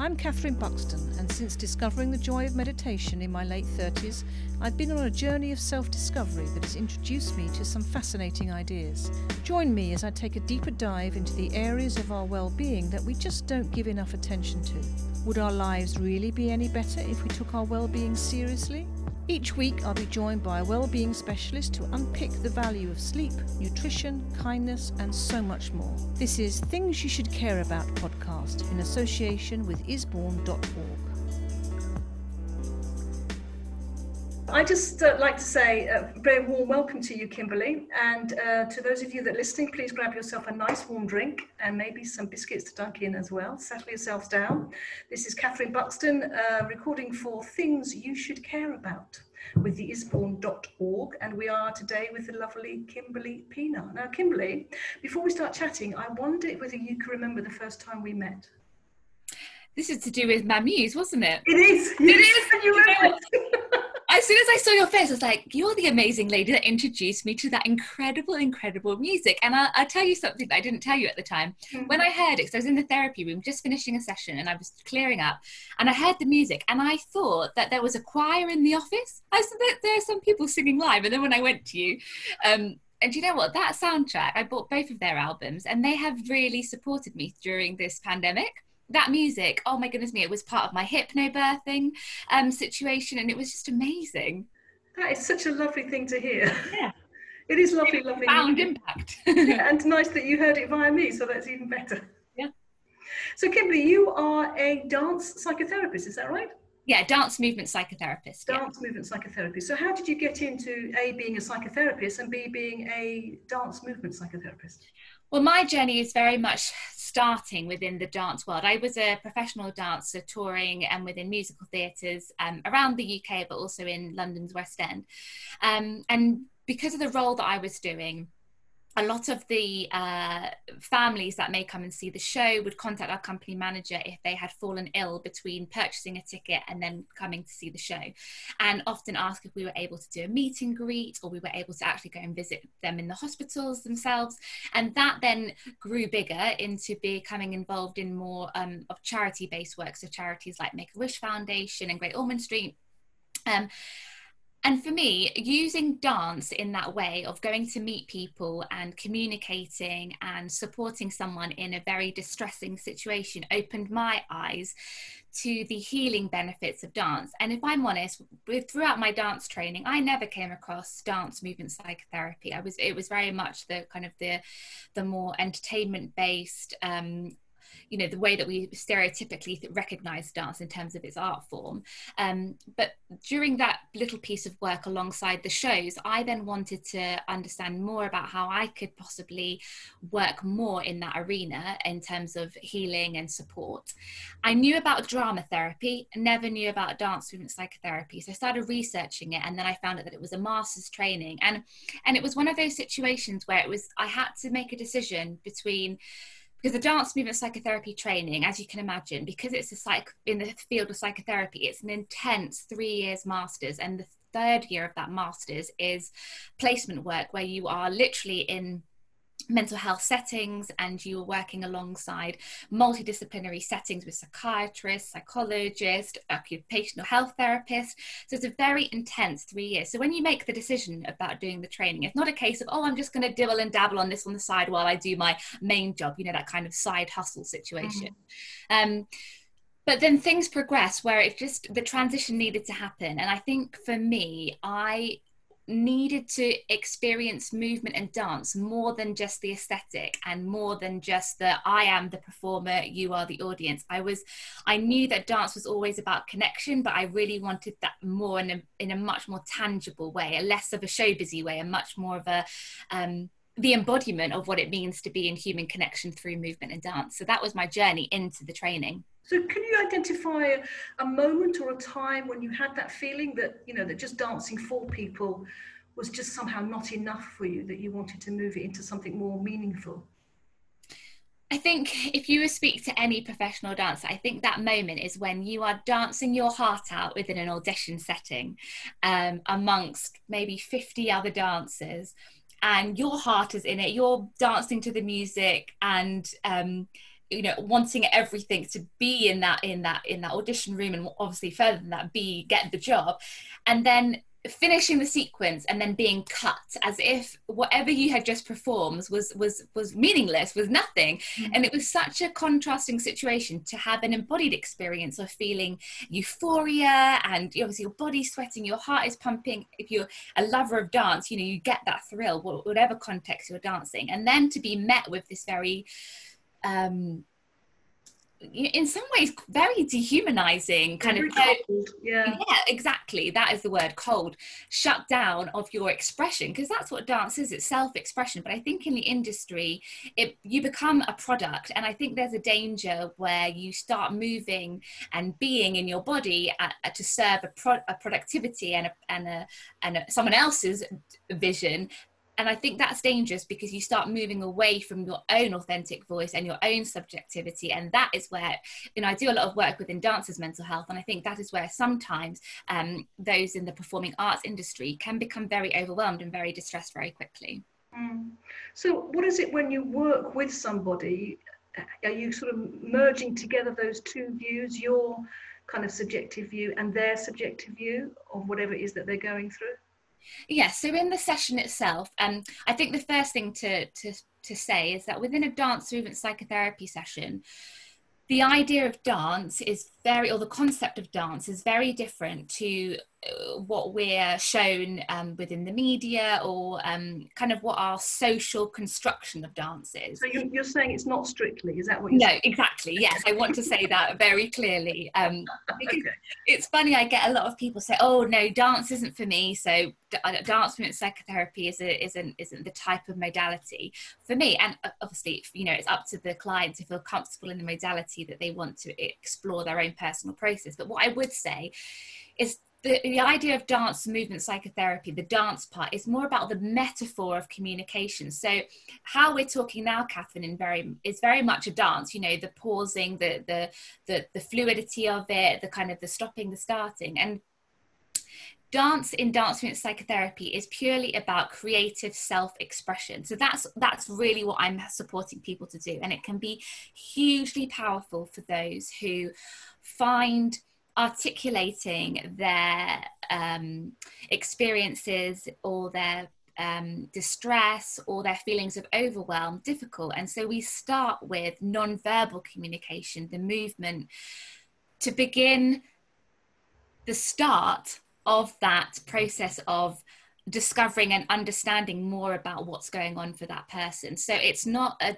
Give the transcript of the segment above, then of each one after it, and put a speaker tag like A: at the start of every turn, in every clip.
A: I'm Catherine Buxton, and since discovering the joy of meditation in my late 30s, I've been on a journey of self discovery that has introduced me to some fascinating ideas. Join me as I take a deeper dive into the areas of our well being that we just don't give enough attention to. Would our lives really be any better if we took our well being seriously? Each week, I'll be joined by a well-being specialist to unpick the value of sleep, nutrition, kindness, and so much more. This is Things You Should Care About podcast in association with isborn.org.
B: I just uh, like to say a very warm welcome to you, Kimberly, and uh, to those of you that are listening, please grab yourself a nice warm drink and maybe some biscuits to dunk in as well. Settle yourselves down. This is Catherine Buxton uh, recording for Things You Should Care About with the isborn.org, and we are today with the lovely Kimberly Pina. Now, Kimberly, before we start chatting, I wonder whether you can remember the first time we met.
C: This is to do with Mamuse, wasn't it?
B: It is.
C: It is. You remember as soon as I saw your face, I was like, "You're the amazing lady that introduced me to that incredible, incredible music." And I'll, I'll tell you something that I didn't tell you at the time. Mm-hmm. When I heard it, because I was in the therapy room just finishing a session, and I was clearing up, and I heard the music, and I thought that there was a choir in the office. I said that there are some people singing live, and then when I went to you, um, and you know what? That soundtrack, I bought both of their albums, and they have really supported me during this pandemic that music, oh my goodness me, it was part of my hypnobirthing um, situation and it was just amazing.
B: That is such a lovely thing to hear. Yeah. It is lovely,
C: it
B: lovely.
C: Found impact.
B: yeah, and nice that you heard it via me, so that's even better.
C: Yeah.
B: So, Kimberly, you are a dance psychotherapist, is that right?
C: Yeah, dance movement psychotherapist.
B: Dance
C: yeah.
B: movement psychotherapist. So, how did you get into A, being a psychotherapist, and B, being a dance movement psychotherapist?
C: Well, my journey is very much starting within the dance world. I was a professional dancer touring and within musical theatres um, around the UK, but also in London's West End. Um, and because of the role that I was doing, a lot of the uh, families that may come and see the show would contact our company manager if they had fallen ill between purchasing a ticket and then coming to see the show, and often ask if we were able to do a meet and greet or we were able to actually go and visit them in the hospitals themselves. And that then grew bigger into becoming involved in more um, of charity based work, so charities like Make a Wish Foundation and Great Ormond Street. Um, and for me, using dance in that way of going to meet people and communicating and supporting someone in a very distressing situation opened my eyes to the healing benefits of dance. And if I'm honest, with, throughout my dance training, I never came across dance movement psychotherapy. I was it was very much the kind of the the more entertainment based um, you know the way that we stereotypically recognize dance in terms of its art form. Um, but during that little piece of work alongside the shows i then wanted to understand more about how i could possibly work more in that arena in terms of healing and support. I knew about drama therapy never knew about dance movement psychotherapy so i started researching it and then i found out that it was a master's training. And and it was one of those situations where it was i had to make a decision between because the dance movement psychotherapy training as you can imagine because it's a psych in the field of psychotherapy it's an intense three years masters and the third year of that masters is placement work where you are literally in mental health settings and you were working alongside multidisciplinary settings with psychiatrists, psychologists, occupational health therapists. So it's a very intense three years. So when you make the decision about doing the training, it's not a case of, oh, I'm just going to dibble and dabble on this on the side while I do my main job, you know, that kind of side hustle situation. Mm-hmm. Um, but then things progress where it just the transition needed to happen and i think for me i needed to experience movement and dance more than just the aesthetic and more than just the I am the performer, you are the audience. I was, I knew that dance was always about connection, but I really wanted that more in a, in a much more tangible way, a less of a show busy way, a much more of a, um, the embodiment of what it means to be in human connection through movement and dance. So that was my journey into the training.
B: So can you identify a moment or a time when you had that feeling that, you know, that just dancing for people was just somehow not enough for you, that you wanted to move it into something more meaningful?
C: I think if you were speak to any professional dancer, I think that moment is when you are dancing your heart out within an audition setting um, amongst maybe 50 other dancers, and your heart is in it. You're dancing to the music, and um, you know wanting everything to be in that in that in that audition room and obviously further than that be get the job. And then finishing the sequence and then being cut as if whatever you had just performed was was was meaningless was nothing. Mm-hmm. and it was such a contrasting situation to have an embodied experience of feeling euphoria and obviously your body's sweating your heart is pumping. If you're a lover of dance you know you get that thrill whatever context you're dancing. And then to be met with this very um in some ways very dehumanizing kind
B: very
C: of
B: cold. yeah.
C: Yeah exactly. That is the word cold. Shut down of your expression because that's what dance is it's self-expression. But i think in the industry it you become a product and i think there's a danger where you start moving and being in your body at, at, to serve a, pro, a productivity and a, and a and a, someone else's vision and I think that's dangerous because you start moving away from your own authentic voice and your own subjectivity. And that is where, you know, I do a lot of work within dancers' mental health. And I think that is where sometimes um, those in the performing arts industry can become very overwhelmed and very distressed very quickly.
B: Mm. So, what is it when you work with somebody? Are you sort of merging together those two views, your kind of subjective view and their subjective view of whatever it is that they're going through?
C: Yes, so in the session itself, um, I think the first thing to, to, to say is that within a dance movement psychotherapy session, the idea of dance is very, or the concept of dance is very different to what we're shown um, within the media or um, kind of what our social construction of dance is.
B: So you're, you're saying it's not strictly, is that what you're
C: no,
B: saying?
C: exactly. Yes, I want to say that very clearly. Um, okay. It's funny, I get a lot of people say, oh, no, dance isn't for me. So uh, dance movement psychotherapy is a, isn't, isn't the type of modality for me. And uh, obviously, you know, it's up to the client to feel comfortable in the modality that they want to explore their own personal process. But what I would say is the, the idea of dance movement psychotherapy, the dance part, is more about the metaphor of communication. So, how we're talking now, Catherine, in very is very much a dance. You know, the pausing, the the the, the fluidity of it, the kind of the stopping, the starting, and dance in dance movement psychotherapy is purely about creative self-expression so that's that's really what i'm supporting people to do and it can be hugely powerful for those who find articulating their um, experiences or their um, distress or their feelings of overwhelm difficult. And so we start with non-verbal communication, the movement, to begin the start of that process of discovering and understanding more about what's going on for that person. So it's not a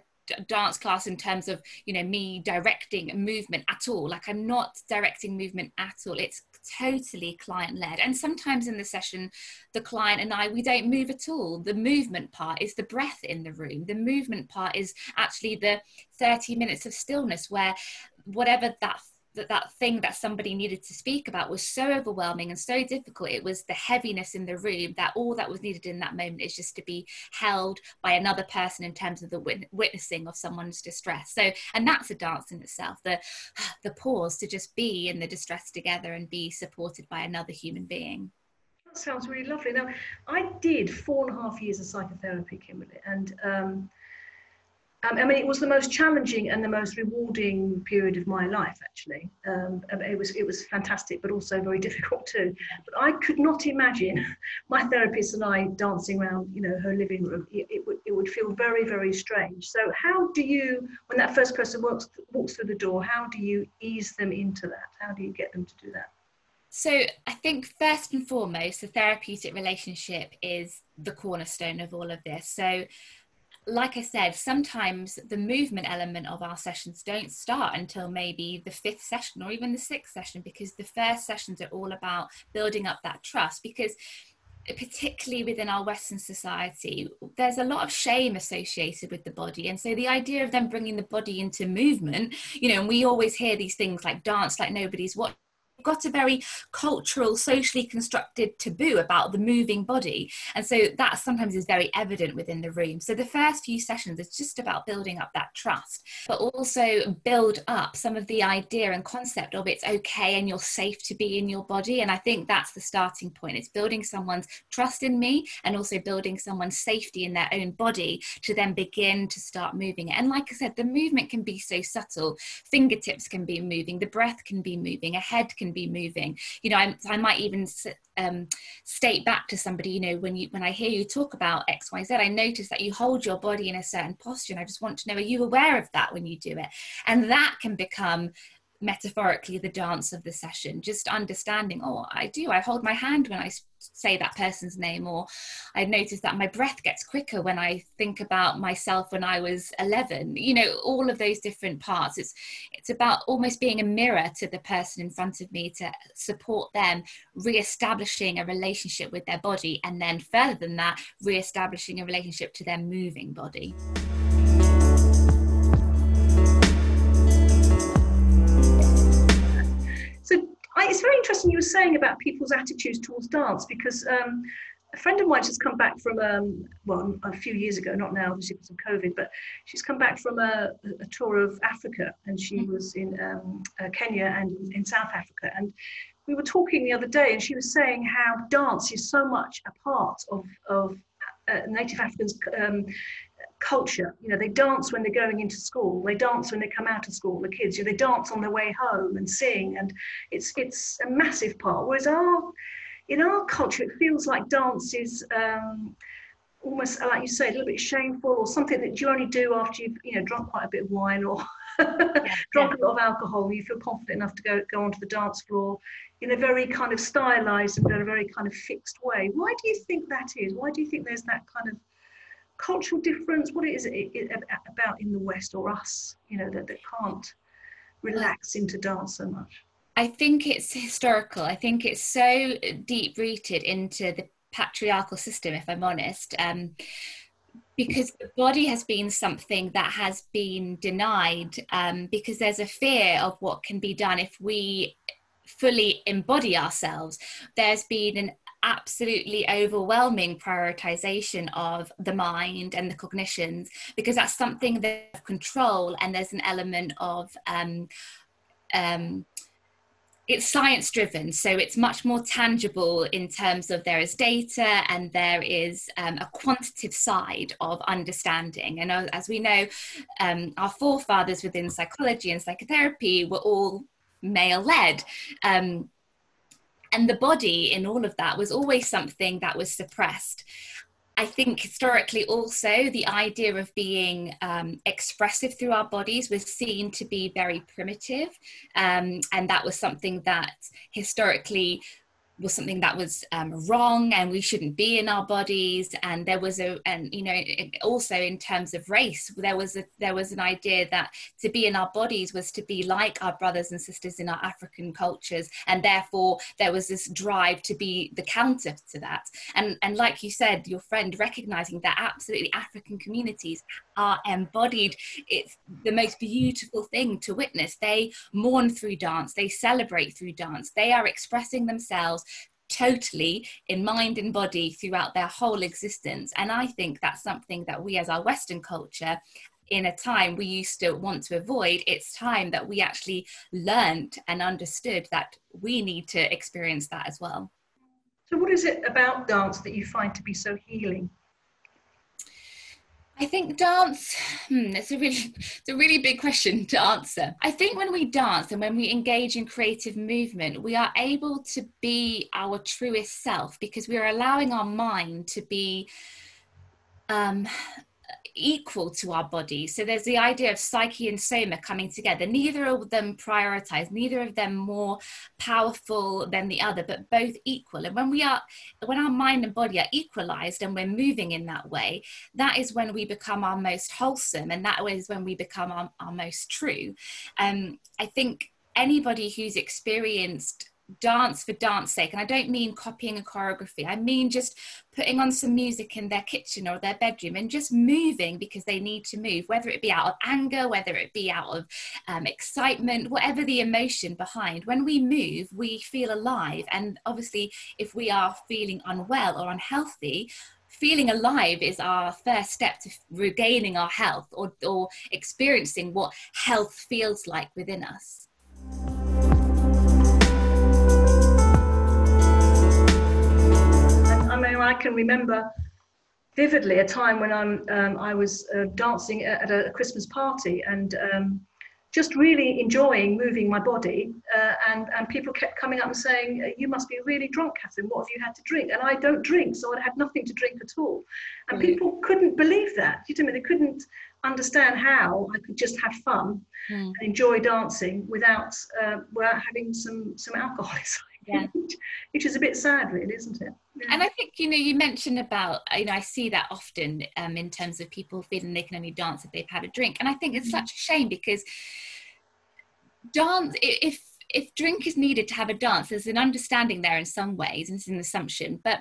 C: dance class in terms of you know me directing movement at all. Like i'm not directing movement at all. It's totally client led and sometimes in the session the client and i we don't move at all. The movement part is the breath in the room. The movement part is actually the 30 minutes of stillness where whatever that that that thing that somebody needed to speak about was so overwhelming and so difficult. It was the heaviness in the room that all that was needed in that moment is just to be held by another person in terms of the wit- witnessing of someone's distress. So and that's a dance in itself the the pause to just be in the distress together and be supported by another human being.
B: That sounds really lovely. Now i did four and a half years of psychotherapy kimberly and um, um, I mean, it was the most challenging and the most rewarding period of my life, actually. Um, it was it was fantastic, but also very difficult too. But I could not imagine my therapist and I dancing around, you know, her living room. It, it would it would feel very very strange. So, how do you, when that first person walks walks through the door, how do you ease them into that? How do you get them to do that?
C: So, I think first and foremost, the therapeutic relationship is the cornerstone of all of this. So like I said, sometimes the movement element of our sessions don't start until maybe the fifth session or even the sixth session because the first sessions are all about building up that trust. Because particularly within our Western society, there's a lot of shame associated with the body. And so the idea of them bringing the body into movement, you know, and we always hear these things like dance like nobody's watching got a very cultural, socially constructed taboo about the moving body. And so that sometimes is very evident within the room. So the first few sessions is just about building up that trust, but also build up some of the idea and concept of it's okay and you're safe to be in your body. And I think that's the starting point. It's building someone's trust in me and also building someone's safety in their own body to then begin to start moving it. And like I said, the movement can be so subtle. Fingertips can be moving, the breath can be moving, a head can be moving. You know I, I might even um, state back to somebody you know when you when I hear you talk about X Y Z I notice that you hold your body in a certain posture and I just want to know are you aware of that when you do it? And that can become metaphorically the dance of the session just understanding oh i do i hold my hand when i say that person's name or i notice that my breath gets quicker when i think about myself when i was 11 you know all of those different parts. It's it's about almost being a mirror to the person in front of me to support them re-establishing a relationship with their body and then further than that re-establishing a relationship to their moving body
B: I, it's very interesting you were saying about people's attitudes towards dance because um, a friend of mine has come back from um, well a few years ago, not now obviously because of COVID, but she's come back from a, a tour of Africa and she mm-hmm. was in um, uh, Kenya and in South Africa and we were talking the other day and she was saying how dance is so much a part of of uh, native Africans um, culture. You know, they dance when they're going into school. They dance when they come out of school. The kids, you know, they dance on their way home and sing, and it's it's a massive part. Whereas our in our culture, it feels like dance is um, almost like you say, a little bit shameful or something that you only do after you've you know drunk quite a bit of wine or yeah, drunk yeah. a lot of alcohol. You feel confident enough to go go onto the dance floor in a very kind of stylized and in a very kind of fixed way. Why do you think that is? Why do you think there's that kind of cultural difference? What is it about in the West or us, you know, that, that can't relax into dance so much?
C: I think it's historical. I think it's so deep rooted into the patriarchal system, if I'm honest. Um, because the body has been something that has been denied um, because there's a fear of what can be done if we fully embody ourselves. There's been an absolutely overwhelming prioritization of the mind and the cognitions because that's something that control and there's an element of um, um, it's science driven so it's much more tangible in terms of there is data and there is um, a quantitative side of understanding. And as we know um, our forefathers within psychology and psychotherapy were all male led um, and the body in all of that was always something that was suppressed I think historically also the idea of being um, expressive through our bodies was seen to be very primitive. Um, and that was something that historically was something that was um, wrong and we shouldn't be in our bodies. And there was a and you know also in terms of race there was a there was an idea that to be in our bodies was to be like our brothers and sisters in our african cultures. And therefore there was this drive to be the counter to that. And and like you said your friend recognizing that absolutely african communities are embodied it's the most beautiful thing to witness. They mourn through dance. They celebrate through dance. They are expressing themselves totally in mind and body throughout their whole existence. And I think that's something that we, as our Western culture, in a time we used to want to avoid, it's time that we actually learned and understood that we need to experience that as well.
B: So, what is it about dance that you find to be so healing?
C: I think dance, hmm, it's a really it's a really big question to answer. I think when we dance and when we engage in creative movement, we are able to be our truest self because we are allowing our mind to be um, equal to our body. So there's the idea of psyche and soma coming together. Neither of them prioritized, neither of them more powerful than the other, but both equal. And when we are, when our mind and body are equalized and we're moving in that way, that is when we become our most wholesome, and that is when we become our, our most true. Um, I think anybody who's experienced dance for dance sake. And i don't mean copying a choreography. I mean just putting on some music in their kitchen or their bedroom and just moving because they need to move whether it be out of anger whether it be out of um, excitement whatever the emotion behind. When we move we feel alive. And obviously if we are feeling unwell or unhealthy feeling alive is our first step to regaining our health or, or experiencing what health feels like within us
B: I can remember vividly a time when I'm, um, I was uh, dancing at a Christmas party and um, just really enjoying moving my body. Uh, and, and people kept coming up and saying, uh, You must be really drunk, Catherine. What have you had to drink? And I don't drink, so I had nothing to drink at all. And mm. people couldn't believe that. You know, they couldn't understand how I could just have fun mm. and enjoy dancing without, uh, without having some, some alcohol yeah. which is a bit sad really isn't it
C: yeah. and i think you know you mentioned about you know i see that often um, in terms of people feeling they can only dance if they've had a drink and i think it's mm-hmm. such a shame because dance if if drink is needed to have a dance there's an understanding there in some ways and it's an assumption but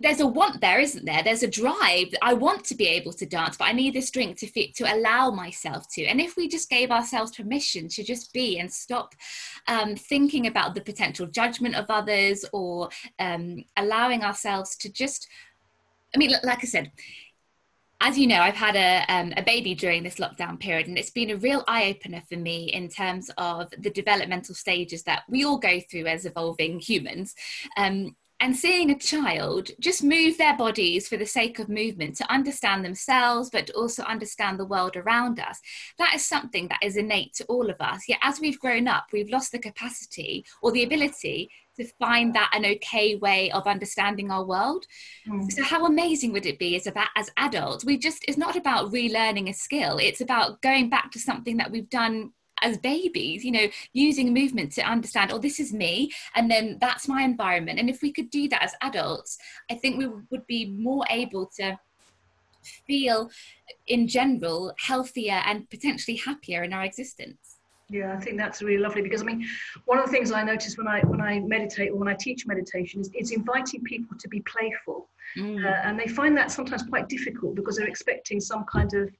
C: there's a want there isn't there? There's a drive. I want to be able to dance but i need this drink to fit to allow myself to. And if we just gave ourselves permission to just be and stop um, thinking about the potential judgment of others or um, allowing ourselves to just i mean like i said as you know, I've had a, um, a baby during this lockdown period, and it's been a real eye opener for me in terms of the developmental stages that we all go through as evolving humans. Um, and seeing a child just move their bodies for the sake of movement to understand themselves but to also understand the world around us that is something that is innate to all of us. Yet as we've grown up we've lost the capacity or the ability to find that an okay way of understanding our world. Mm. so how amazing would it be as about as adults? We just it's not about relearning a skill. It's about going back to something that we've done as babies, you know, using movement to understand, oh, this is me, and then that's my environment. And if we could do that as adults, I think we would be more able to feel, in general, healthier and potentially happier in our existence.
B: Yeah, I think that's really lovely because I mean, one of the things I notice when I when I meditate or when I teach meditation is it's inviting people to be playful, mm. uh, and they find that sometimes quite difficult because they're expecting some kind of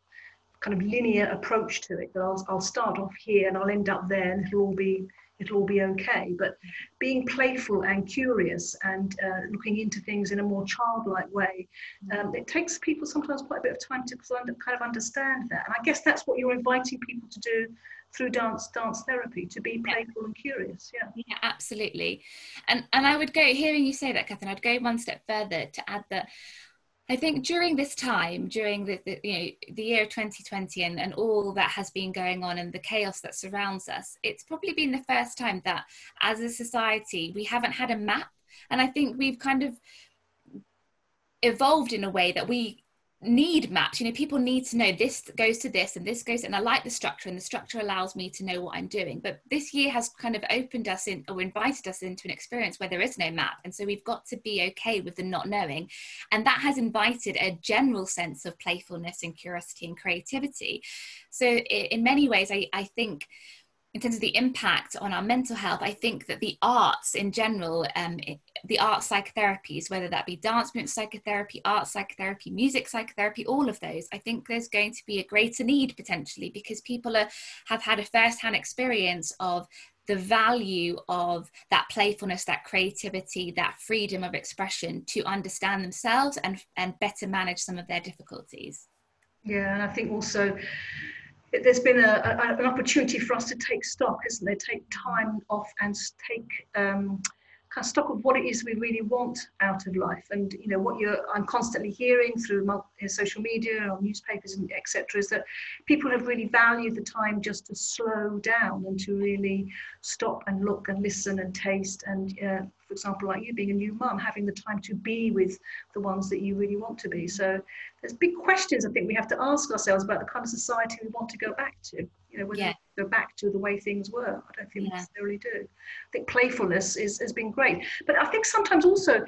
B: kind of linear approach to it that I'll, I'll start off here and I'll end up there and it'll all be it'll all be okay. But being playful and curious and uh, looking into things in a more childlike way um, it takes people sometimes quite a bit of time to kind of understand that. And i guess that's what you're inviting people to do through dance dance therapy to be playful yeah. and curious yeah.
C: Yeah absolutely. And and i would go hearing you say that catherine i'd go one step further to add that I think during this time, during the, the, you know the year 2020 and, and all that has been going on and the chaos that surrounds us, it's probably been the first time that as a society we haven't had a map. And I think we've kind of evolved in a way that we need maps you know people need to know this goes to this and this goes and i like the structure and the structure allows me to know what i'm doing. But this year has kind of opened us in or invited us into an experience where there is no map. And so we've got to be okay with the not knowing. And that has invited a general sense of playfulness and curiosity and creativity. So in many ways i, I think in terms of the impact on our mental health, I think that the arts in general, um, the art psychotherapies, whether that be dance movement psychotherapy, art psychotherapy, music psychotherapy, all of those, I think there's going to be a greater need potentially because people are, have had a first-hand experience of the value of that playfulness, that creativity, that freedom of expression to understand themselves and, and better manage some of their difficulties.
B: Yeah, and I think also there's been a, a, an opportunity for us to take stock, isn't there? Take time off and take um, kind of stock of what it is we really want out of life. And you know what you're I'm constantly hearing through social media or newspapers and etc. is that people have really valued the time just to slow down and to really stop and look and listen and taste and uh, for example like you being a new mum having the time to be with the ones that you really want to be. So there's big questions i think we have to ask ourselves about the kind of society we want to go back to you know whether yeah. go back to the way things were. I don't think yeah. necessarily do. I think playfulness is, has been great. But i think sometimes also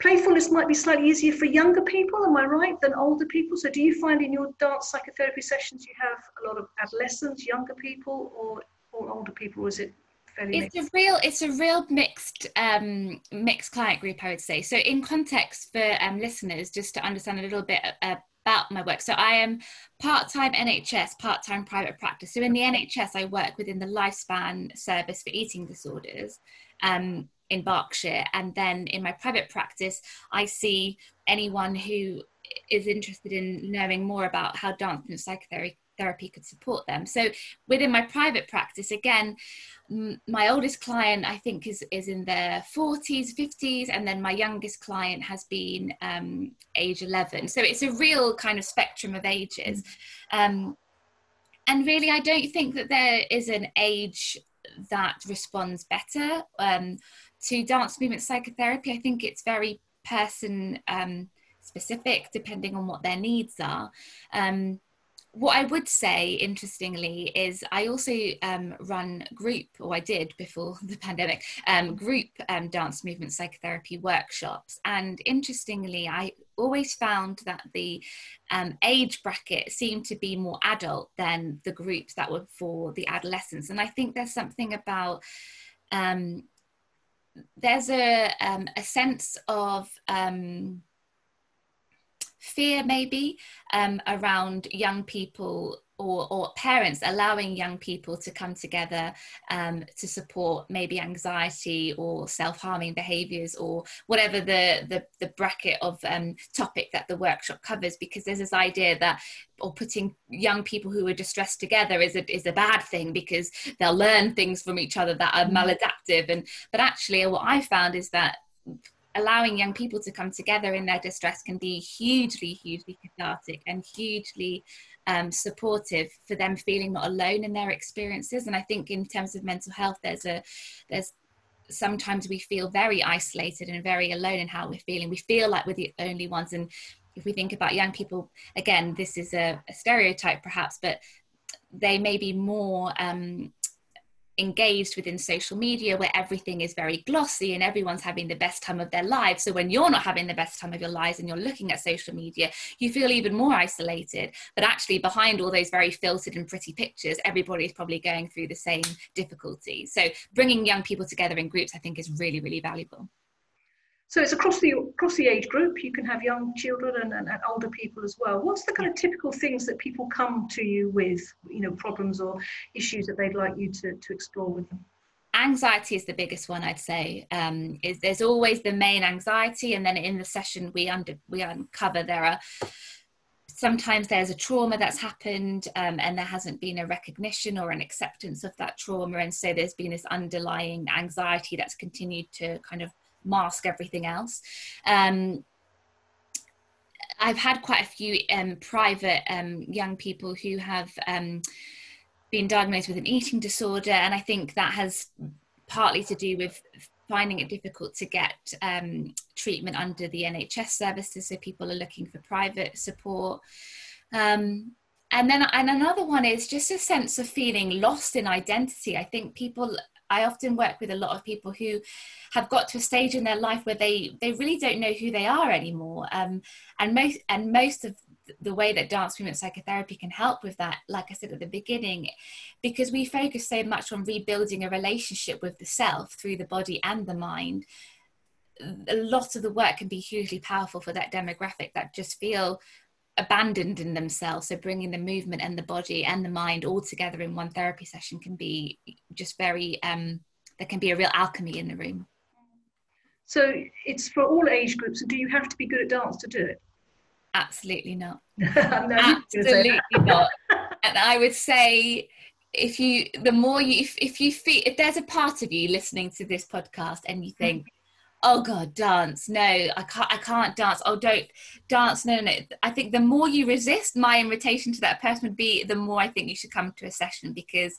B: playfulness might be slightly easier for younger people am i right than older people? So do you find in your dance psychotherapy sessions you have a lot of adolescents younger people or or older people or is it fairly
C: it's
B: mixed?
C: a real it's a real mixed um mixed client group i would say. So in context for um listeners just to understand a little bit uh, about my work. So i am part-time nhs part-time private practice. So in the nhs i work within the lifespan service for eating disorders um in berkshire. And then in my private practice i see anyone who is interested in knowing more about how dance and psychotherapy therapy could support them. So within my private practice, again, m- my oldest client I think is is in their 40s, 50s, and then my youngest client has been um, age 11. So it's a real kind of spectrum of ages. Um, and really, I don't think that there is an age that responds better um, to dance movement psychotherapy. I think it's very person um, specific depending on what their needs are. What I would say, interestingly, is I also um, run group, or I did before the pandemic, um, group um, dance movement psychotherapy workshops. And interestingly, I always found that the um, age bracket seemed to be more adult than the groups that were for the adolescents. And I think there's something about um, there's a um, a sense of fear maybe um, around young people or, or, parents allowing young people to come together um, to support maybe anxiety or self-harming behaviors or whatever the, the, the bracket of um, topic that the workshop covers because there's this idea that or putting young people who are distressed together is a, is a bad thing because they'll learn things from each other that are maladaptive. And but actually what i found is that allowing young people to come together in their distress can be hugely, hugely cathartic and hugely um, supportive for them feeling not alone in their experiences. And I think in terms of mental health, there's a there's sometimes we feel very isolated and very alone in how we're feeling. We feel like we're the only ones. And if we think about young people, again, this is a, a stereotype perhaps, but they may be more um, engaged within social media where everything is very glossy and everyone's having the best time of their lives. So when you're not having the best time of your lives and you're looking at social media, you feel even more isolated. But actually, behind all those very filtered and pretty pictures, everybody is probably going through the same difficulties. So bringing young people together in groups, I think, is really, really valuable.
B: So it's across the across the age group. You can have young children and, and, and, older people as well. What's the kind of typical things that people come to you with, you know, problems or issues that they'd like you to, to explore with them?
C: Anxiety is the biggest one, I'd say. Um, is there's always the main anxiety, and then in the session we under we uncover there are sometimes there's a trauma that's happened um, and there hasn't been a recognition or an acceptance of that trauma and so there's been this underlying anxiety that's continued to kind of mask everything else. Um, I've had quite a few um, private um, young people who have um, been diagnosed with an eating disorder, and I think that has partly to do with finding it difficult to get um, treatment under the NHS services, so people are looking for private support. Um, and then and another one is just a sense of feeling lost in identity. I think people I often work with a lot of people who have got to a stage in their life where they they really don't know who they are anymore. Um, and most and most of the way that dance movement psychotherapy can help with that, like I said at the beginning, because we focus so much on rebuilding a relationship with the self through the body and the mind. A lot of the work can be hugely powerful for that demographic that just feel abandoned in themselves so bringing the movement and the body and the mind all together in one therapy session can be just very um there can be a real alchemy in the room.
B: So it's for all age groups and do you have to be good at dance to do it?
C: Absolutely not. Absolutely not. And i would say if you the more you if, if you feel if there's a part of you listening to this podcast and you think oh god dance. No i can't i can't dance. Oh don't dance. No no i think the more you resist my invitation to that person would be the more i think you should come to a session because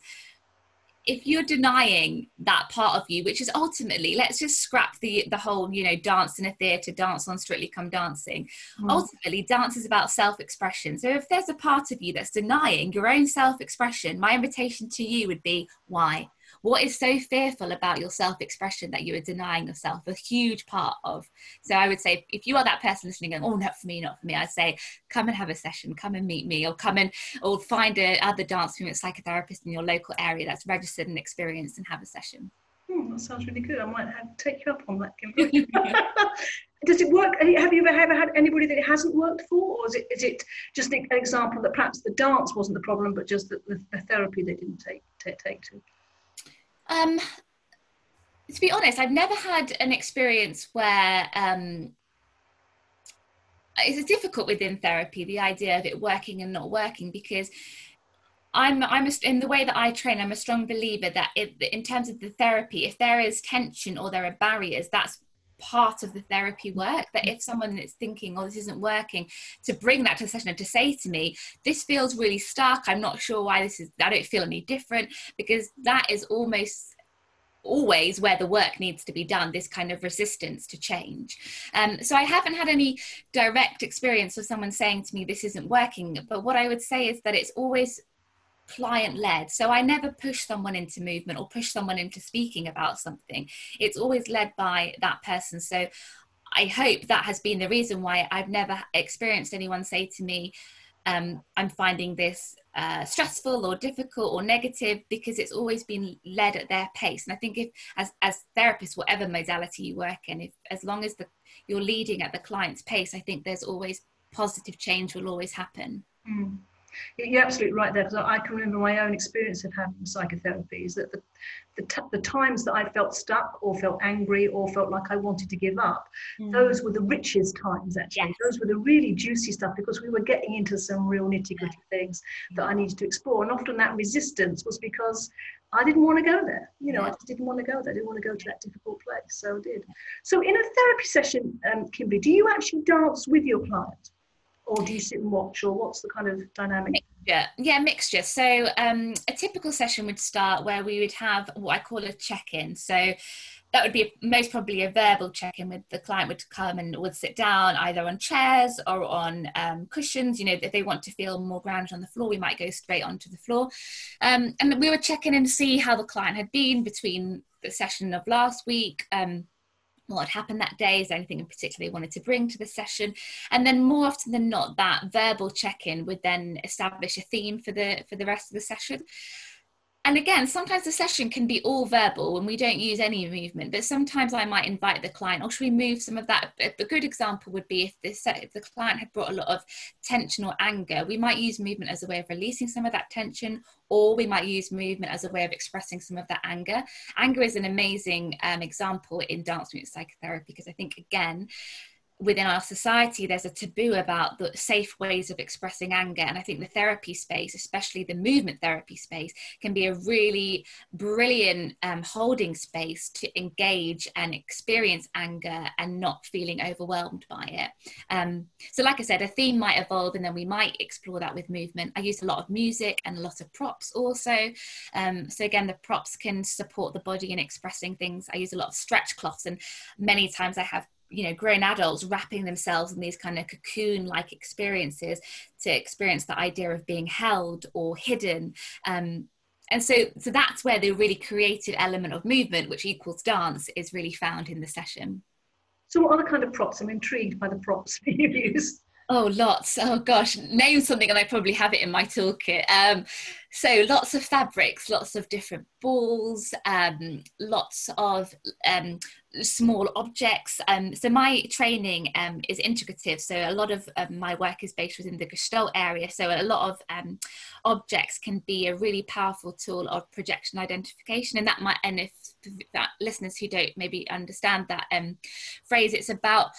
C: if you're denying that part of you which is ultimately let's just scrap the the whole you know dance in a theatre dance on strictly come dancing. Mm. ultimately dance is about self-expression. So if there's a part of you that's denying your own self-expression my invitation to you would be why what is so fearful about your self-expression that you are denying yourself a huge part of so i would say if you are that person listening and oh not for me not for me i'd say come and have a session come and meet me or come and or find a other dance movement psychotherapist in your local area that's registered and experienced and have a session
B: Hmm, that sounds really good. I might have take you up on that. Does it work? Have you ever, ever had anybody that it hasn't worked for, or is it is it just an example that perhaps the dance wasn't the problem, but just the, the, the therapy they didn't take take, take to?
C: Um, to be honest, I've never had an experience where um, it's difficult within therapy the idea of it working and not working because I'm I'm a, in the way that I train. I'm a strong believer that if, in terms of the therapy, if there is tension or there are barriers, that's part of the therapy work that if someone is thinking oh this isn't working to bring that to the session and to say to me this feels really stuck i'm not sure why this is i don't feel any different because that is almost always where the work needs to be done this kind of resistance to change. Um, so i haven't had any direct experience of someone saying to me this isn't working but what i would say is that it's always client led. So I never push someone into movement or push someone into speaking about something. It's always led by that person. So I hope that has been the reason why I've never experienced anyone say to me, um, I'm finding this uh, stressful or difficult or negative because it's always been led at their pace. And I think if, as, as therapists, whatever modality you work in, if as long as the, you're leading at the client's pace, I think there's always positive change will always happen.
B: Mm. You're absolutely right there, because I can remember my own experience of having psychotherapy is that the, the, t- the, times that I felt stuck or felt angry or felt like I wanted to give up, mm. those were the richest times actually. Yes. Those were the really juicy stuff because we were getting into some real nitty gritty things that I needed to explore. And often that resistance was because I didn't want to go there. You know, yeah. I just didn't want to go there. I didn't want to go to that difficult place. So I did. So in a therapy session, um, Kimberly, do you actually dance with your client? Or do you sit and watch or what's the kind of dynamic?
C: Mixture. Yeah mixture. So um, a typical session would start where we would have what i call a check-in. So that would be most probably a verbal check-in with the client would come and would sit down either on chairs or on um, cushions. You know if they want to feel more grounded on the floor we might go straight onto the floor. Um, and we would check in and see how the client had been between the session of last week um, what had happened that day is there anything in particular they wanted to bring to the session? And then more often than not that verbal check-in would then establish a theme for the for the rest of the session and again, sometimes the session can be all verbal and we don't use any movement, but sometimes I might invite the client, or should we move some of that? A good example would be if, this, if the client had brought a lot of tension or anger, we might use movement as a way of releasing some of that tension, or we might use movement as a way of expressing some of that anger. Anger is an amazing um, example in dance movement psychotherapy because I think, again, within our society there's a taboo about the safe ways of expressing anger. And i think the therapy space especially the movement therapy space can be a really brilliant um, holding space to engage and experience anger and not feeling overwhelmed by it. Um, so like i said a theme might evolve and then we might explore that with movement. I use a lot of music and a lot of props also. Um, so again the props can support the body in expressing things. I use a lot of stretch cloths and many times i have you know grown adults wrapping themselves in these kind of cocoon like experiences to experience the idea of being held or hidden um, and so so that's where the really creative element of movement which equals dance is really found in the session
B: so what other kind of props i'm intrigued by the props you use
C: Oh, lots. Oh, gosh. Name something and I probably have it in my toolkit. Um, so, lots of fabrics, lots of different balls, um, lots of um, small objects. Um, so, my training um, is integrative. So, a lot of um, my work is based within the Gestalt area. So, a lot of objects can be a really powerful tool of projection identification. And that might, and if that listeners who don't maybe understand that phrase, it's about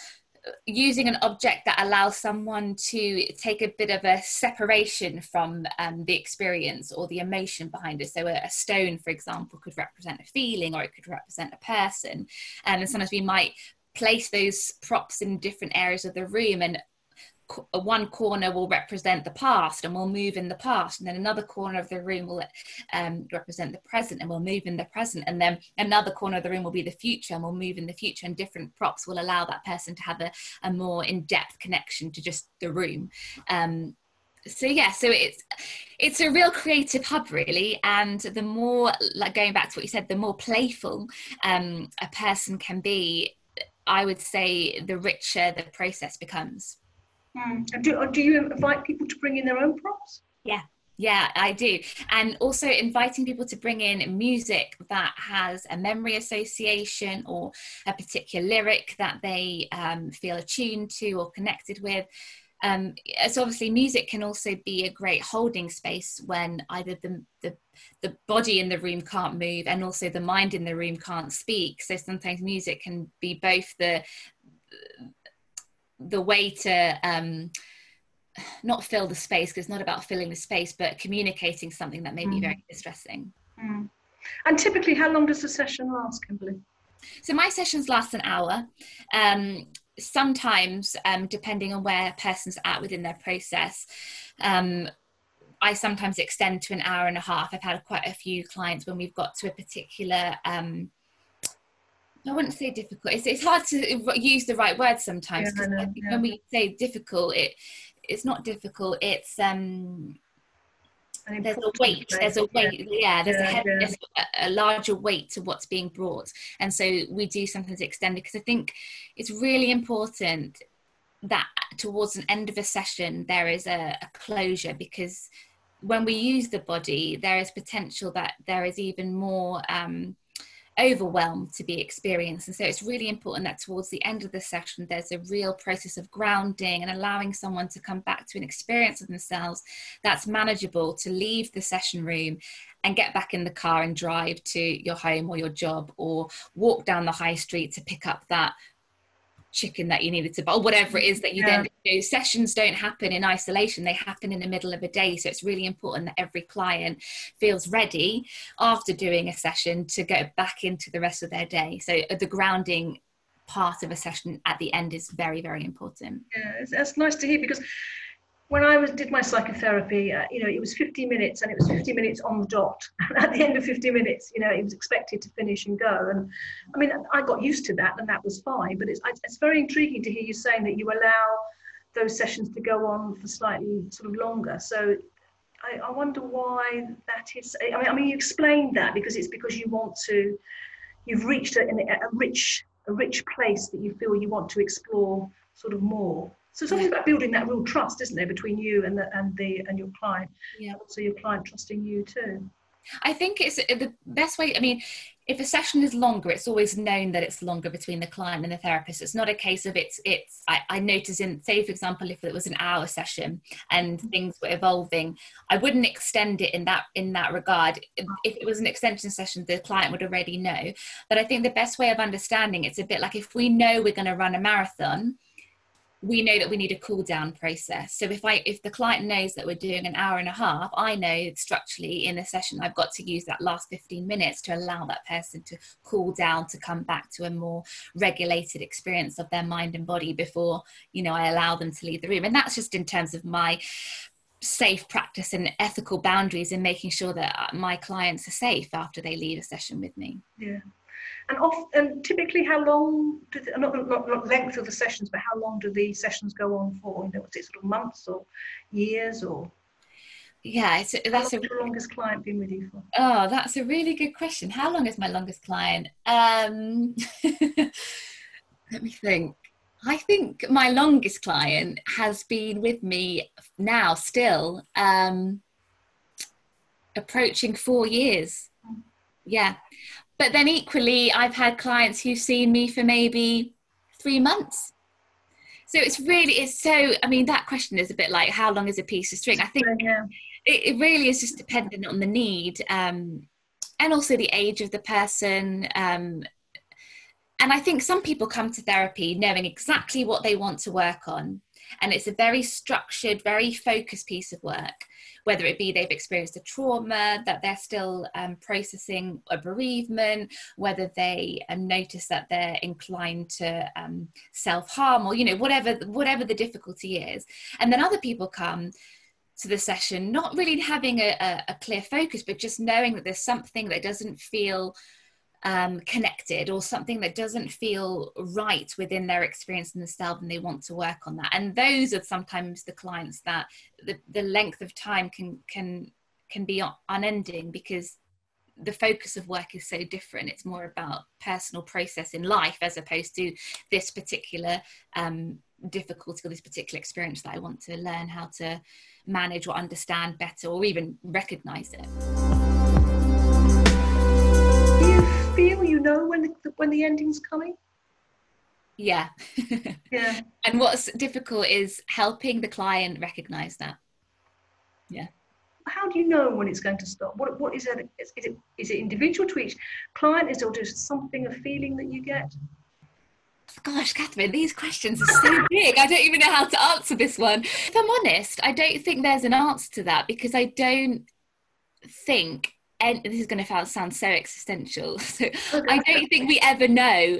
C: using an object that allows someone to take a bit of a separation from um, the experience or the emotion behind it. So, a, a, stone, for example, could represent a feeling or it could represent a person. Um, and sometimes we might place those props in different areas of the room and one corner will represent the past and we'll move in the past and then another corner of the room will um, represent the present and we'll move in the present and then another corner of the room will be the future and we'll move in the future and different props will allow that person to have a, a more in-depth connection to just the room. Um, so yeah so it's it's a real creative hub really and the more like going back to what you said the more playful um, a person can be i would say the richer the process becomes
B: mm. do, do you invite people to bring in their own props
C: yeah yeah, I do. And also inviting people to bring in music that has a memory association or a particular lyric that they um, feel attuned to or connected with um, so obviously music can also be a great holding space when either the, the the body in the room can't move and also the mind in the room can't speak so sometimes music can be both the the way to um, not fill the space because it's not about filling the space but communicating something that may mm. be very distressing
B: mm. and typically how long does the session last kimberly
C: so my sessions last an hour um, sometimes, um, depending on where a person's at within their process, um, I sometimes extend to an hour and a half. I've had quite a few clients when we've got to a particular. Um, I wouldn't say difficult. It's, it's hard to use the right word sometimes yeah, yeah. when we say difficult, it it's not difficult. It's um, there's a weight there's a weight yeah, there's a yeah. a, a, larger weight to what's being brought and so we do sometimes extend it because i think it's really important that towards an end of a session there is a, a closure because when we use the body there is potential that there is even more um, overwhelm to be experienced. And so it's really important that towards the end of the session, there's a real process of grounding and allowing someone to come back to an experience of themselves that's manageable to leave the session room and get back in the car and drive to your home or your job or walk down the high street to pick up that chicken that you needed to buy or whatever it is that you yeah. then do. Sessions don't happen in isolation. They happen in the middle of a day. So it's really important that every client feels ready after doing a session to go back into the rest of their day. So uh, the grounding part of a session at the end is very very important.
B: Yeah it's, it's nice to hear because when I was did my psychotherapy, uh, you know, it was 50 minutes and it was 50 minutes on the dot. At the end of 50 minutes, you know, it was expected to finish and go. And I mean, I got used to that and that was fine. But it's, it's very intriguing to hear you saying that you allow those sessions to go on for slightly sort of longer. So I, I wonder why that is. I mean, I mean, you explained that because it's because you want to, you've reached a, a rich, a rich place that you feel you want to explore sort of more. So it's always about building that real trust, isn't there, between you and the and the and your client.
C: Yeah.
B: So your client trusting you too.
C: I think it's the best way. I mean, if a session is longer, it's always known that it's longer between the client and the therapist. It's not a case of it's it's. I, I notice in say for example, if it was an hour session and mm-hmm. things were evolving, I wouldn't extend it in that in that regard. If it was an extension session, the client would already know. But I think the best way of understanding it's a bit like if we know we're going to run a marathon we know that we need a cool down process. So if i if the client knows that we're doing an hour and a half i know structurally in a session i've got to use that last 15 minutes to allow that person to cool down to come back to a more regulated experience of their mind and body before you know i allow them to leave the room. And that's just in terms of my safe practice and ethical boundaries in making sure that uh, my clients are safe after they leave a session with me.
B: Yeah and off, and typically, how long do the, not, not, not length of the sessions, but how long do the sessions go on for? You know, is it sort of months or years or?
C: Yeah, it's, that's
B: a the longest client been with you for.
C: Oh, that's a really good question. How long is my longest client? Um, let me think. I think my longest client has been with me now, still um, approaching four years. Mm. Yeah, but then equally, I've had clients who've seen me for maybe three months. So it's really, it's so, I mean, that question is a bit like how long is a piece of string? I think yeah. it, it, really is just dependent on the need um, and also the age of the person. Um, and I think some people come to therapy knowing exactly what they want to work on. And it's a very structured, very focused piece of work. Whether it be they've experienced a trauma, that they're still um, processing a bereavement, whether they um, notice that they're inclined to um, self harm, or you know whatever whatever the difficulty is, and then other people come to the session not really having a, a, a clear focus, but just knowing that there's something that doesn't feel um, connected or something that doesn't feel right within their experience in the self and they want to work on that. And those are sometimes the clients that the, the length of time can can can be unending because the focus of work is so different. It's more about personal process in life as opposed to this particular um, difficulty or this particular experience that i want to learn how to manage or understand better or even recognize it
B: feel you know when the, when the ending's coming
C: yeah
B: yeah
C: and what's difficult is helping the client recognize that yeah
B: how do you know when it's going to stop? What, what is it? Is it is it individual to each client? Is it just something, a feeling that you get?
C: Gosh, Catherine, these questions are so big. I don't even know how to answer this one. If I'm honest, I don't think there's an answer to that because I don't think, and this is going to sound so existential. So I don't think we ever know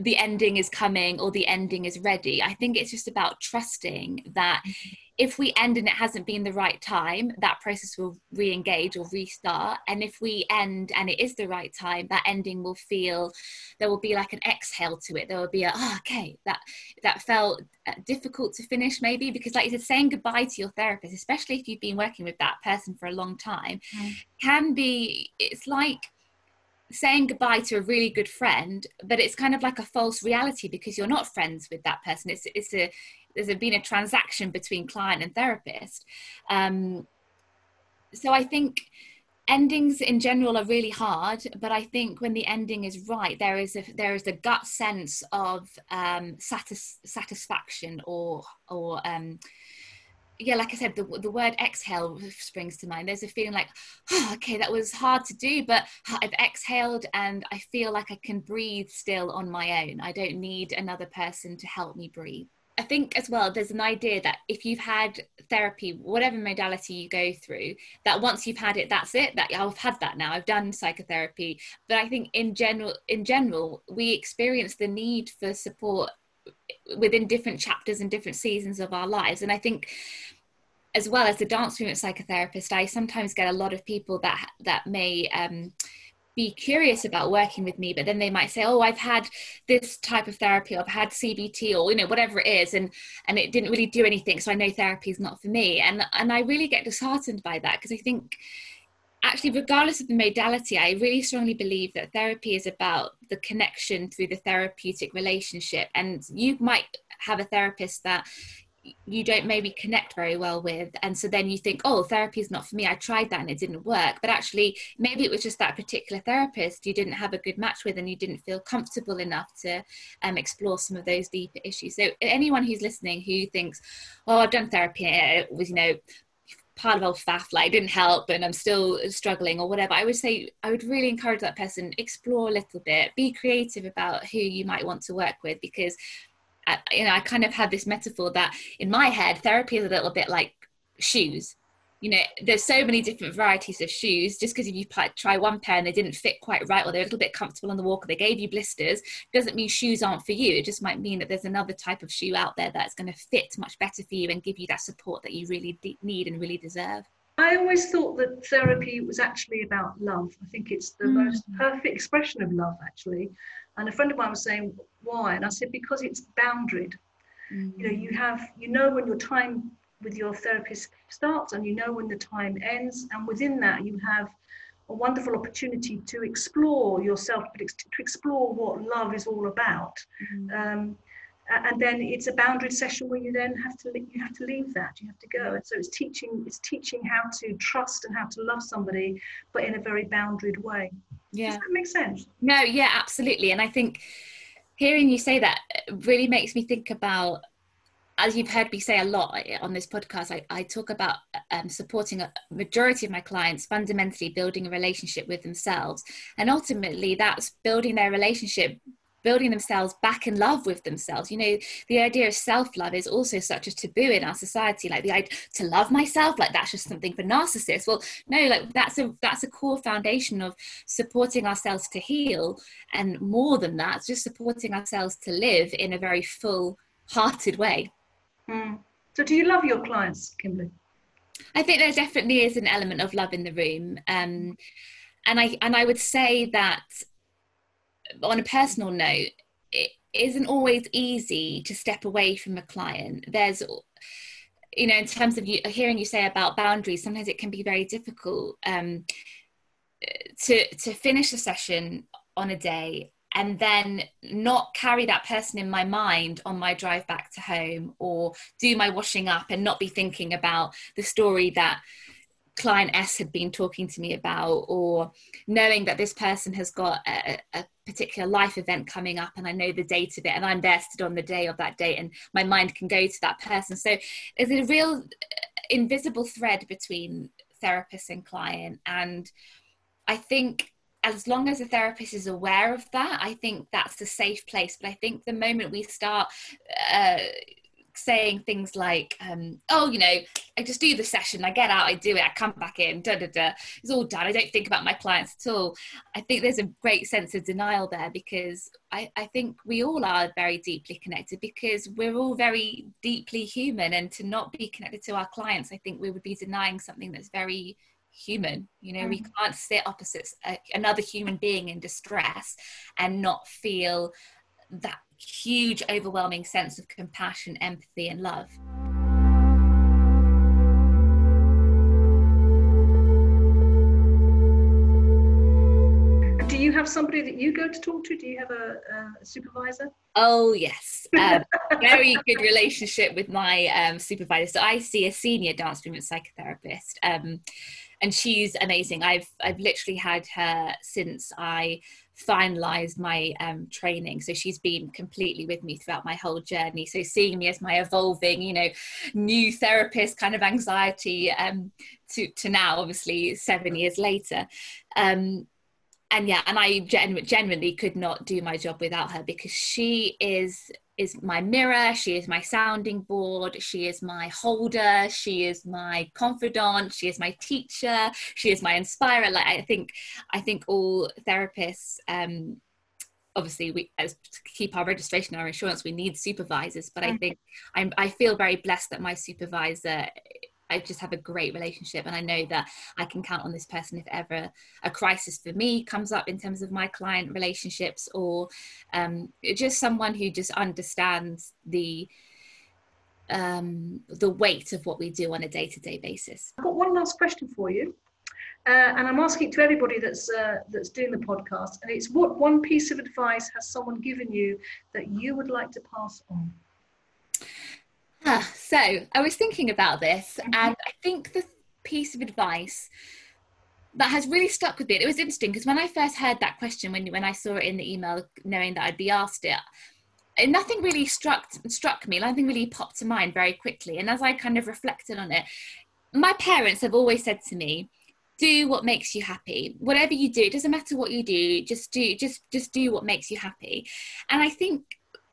C: the ending is coming or the ending is ready. I think it's just about trusting that if we end and it hasn't been the right time, that process will re engage or restart. And if we end and it is the right time, that ending will feel there will be like an exhale to it. There will be a, oh, okay, that, that felt uh, difficult to finish maybe because, like you said, saying goodbye to your therapist, especially if you've been working with that person for a long time, mm. can be, it's like, saying goodbye to a really good friend but it's kind of like a false reality because you're not friends with that person. It's it's a there's been a transaction between client and therapist. Um, so i think endings in general are really hard but i think when the ending is right there is a there is a gut sense of um, satis- satisfaction or or um, yeah, like I said, the, the word exhale springs to mind. There's a feeling like, oh, okay, that was hard to do, but I've exhaled and I feel like I can breathe still on my own. I don't need another person to help me breathe. I think as well, there's an idea that if you've had therapy, whatever modality you go through, that once you've had it, that's it. That I've had that now. I've done psychotherapy, but I think in general, in general, we experience the need for support within different chapters and different seasons of our lives. And I think as well as the dance movement psychotherapist, I sometimes get a lot of people that that may um, be curious about working with me, but then they might say, "Oh, I've had this type of therapy, or I've had CBT, or you know whatever it is, and and it didn't really do anything, so I know therapy is not for me." And and I really get disheartened by that because I think actually regardless of the modality i really strongly believe that therapy is about the connection through the therapeutic relationship. And you might have a therapist that you don't maybe connect very well with and so then you think oh therapy is not for me. I tried that and it didn't work. But actually maybe it was just that particular therapist you didn't have a good match with and you didn't feel comfortable enough to um, explore some of those deeper issues. So anyone who's listening who thinks oh i've done therapy it was you know part of faff like didn't help and i'm still struggling or whatever i would say i would really encourage that person explore a little bit be creative about who you might want to work with because I, you know, I kind of had this metaphor that in my head, therapy is a little bit like shoes. You know, there's so many different varieties of shoes. Just because if you try one pair and they didn't fit quite right, or they're a little bit comfortable on the walk, or they gave you blisters, doesn't mean shoes aren't for you. It just might mean that there's another type of shoe out there that's going to fit much better for you and give you that support that you really need and really deserve.
B: I always thought that therapy was actually about love. I think it's the mm. most perfect expression of love, actually. And a friend of mine was saying, why? And I said, because it's boundaried. Mm. You know, you have, you know, when your time with your therapist starts and you know when the time ends. And within that, you have a wonderful opportunity to explore yourself, but to explore what love is all about. Mm. Um, and then it's a boundary session where you then have to you have to leave that you have to go and so it's teaching it's teaching how to trust and how to love somebody but in a very boundaried way
C: yeah
B: does that make sense
C: no yeah absolutely and i think hearing you say that really makes me think about as you've heard me say a lot on this podcast, I, I talk about um, supporting a majority of my clients fundamentally building a relationship with themselves. And ultimately, that's building their relationship building themselves back in love with themselves. You know, the idea of self love is also such a taboo in our society. Like the idea to love myself, like that's just something for narcissists. Well, no, like that's a that's a core foundation of supporting ourselves to heal, and more than that, just supporting ourselves to live in a very full hearted way.
B: Mm. So, do you love your clients, Kimberly?
C: I think there definitely is an element of love in the room. Um, and I and I would say that on a personal note, it isn't always easy to step away from a client. There's you know, in terms of you hearing you say about boundaries, sometimes it can be very difficult um, to to finish a session on a day and then not carry that person in my mind on my drive back to home or do my washing up and not be thinking about the story that client S had been talking to me about, or knowing that this person has got a, a, particular life event coming up and I know the date of it and I'm there stood on the day of that date and my mind can go to that person. So there's a real uh, invisible thread between therapist and client. And I think as long as the therapist is aware of that, I think that's a safe place. But I think the moment we start uh, saying things like, um, oh, you know, I just do the session, I get out, I do it, I come back in, da da da, it's all done. I don't think about my clients at all. I think there's a great sense of denial there because I, I think we all are very deeply connected because we're all very deeply human. And to not be connected to our clients, I think we would be denying something that's very human you know mm-hmm. we can't sit opposite another human being in distress and not feel that huge, overwhelming sense of compassion, empathy, and love.
B: Do you have somebody that you go to talk to? Do you have a, a supervisor?
C: Oh yes, um, very good relationship with my um, supervisor. So I see a senior dance movement psychotherapist, um, and she's amazing. I've I've literally had her since I finalized my um, training. So she's been completely with me throughout my whole journey. So seeing me as my evolving, you know, new therapist kind of anxiety um, to, to now, obviously seven years later. Um, and yeah, and I gen- genuinely could not do my job without her because she is is my mirror she is my sounding board she is my holder she is my confidant she is my teacher she is my inspirer like i think i think all therapists um obviously we as to keep our registration our insurance we need supervisors but i mm. think i'm i feel very blessed that my supervisor I just have a great relationship and I know that I can count on this person if ever a crisis for me comes up in terms of my client relationships or um, just someone who just understands the um, the weight of what we do on a day-to-day basis.
B: I've got one last question for you. Uh, and I'm asking to everybody that's uh, that's doing the podcast, and it's what one piece of advice has someone given you that you would like to pass on?
C: Ah, so I was thinking about this, and I think the piece of advice that has really stuck with me. It was interesting because when I first heard that question, when when I saw it in the email, knowing that I'd be asked it, nothing really struck struck me. Nothing really popped to mind very quickly. And as I kind of reflected on it, my parents have always said to me, "Do what makes you happy. Whatever you do, it doesn't matter what you do. Just do just just do what makes you happy." And I think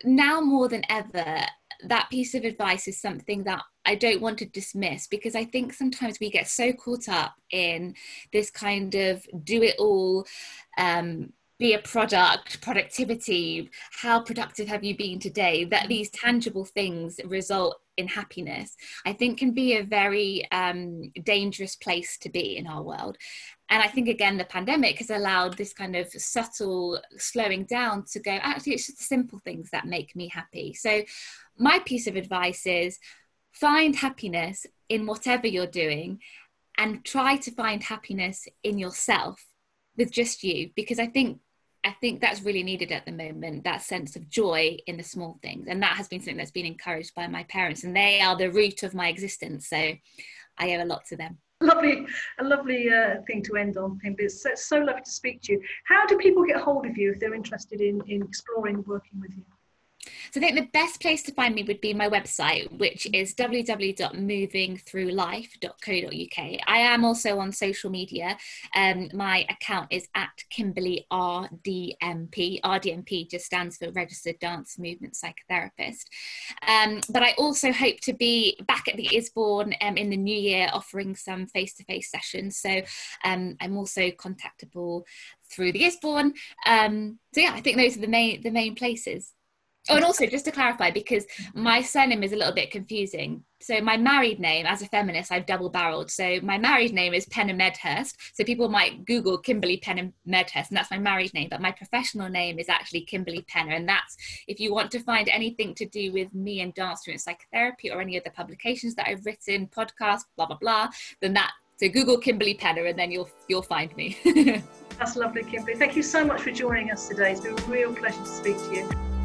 C: now more than ever that piece of advice is something that I don't want to dismiss because I think sometimes we get so caught up in this kind of do it all, um, be a product, productivity, how productive have you been today, that mm. these tangible things result in happiness, I think can be a very um, dangerous place to be in our world. And I think, again, the pandemic has allowed this kind of subtle slowing down to go, actually, it's just the simple things that make me happy. So, my piece of advice is find happiness in whatever you're doing and try to find happiness in yourself with just you because i think i think that's really needed at the moment that sense of joy in the small things. And that has been something that's been encouraged by my parents and they are the root of my existence so i owe a lot to them.
B: Lovely a lovely uh, thing to end on Kim. It's so, so lovely to speak to you. How do people get hold of you if they're interested in in exploring working with you
C: so I think the best place to find me would be my website, which is www.movingthroughlife.co.uk. I am also on social media. Um, my account is at Kimberly RDMP. RDMP just stands for Registered Dance Movement Psychotherapist. Um, but I also hope to be back at the Isbourne um, in the new year offering some face to face sessions. So um, I'm also contactable through the Isbourne. Um, so yeah, I think those are the main the main places. Oh, and also just to clarify, because my surname is a little bit confusing. So my married name, as a feminist, I've double barreled. So my married name is Penna Medhurst. So people might Google Kimberly Penna Medhurst, and that's my married name. But my professional name is actually Kimberly Penna, and that's if you want to find anything to do with me and dance student psychotherapy or any other publications that I've written, podcast, blah blah blah, then that. So Google Kimberly Penna, and then you'll you'll find me.
B: that's lovely, Kimberly. Thank you so much for joining us today. It's been a real pleasure to speak to you.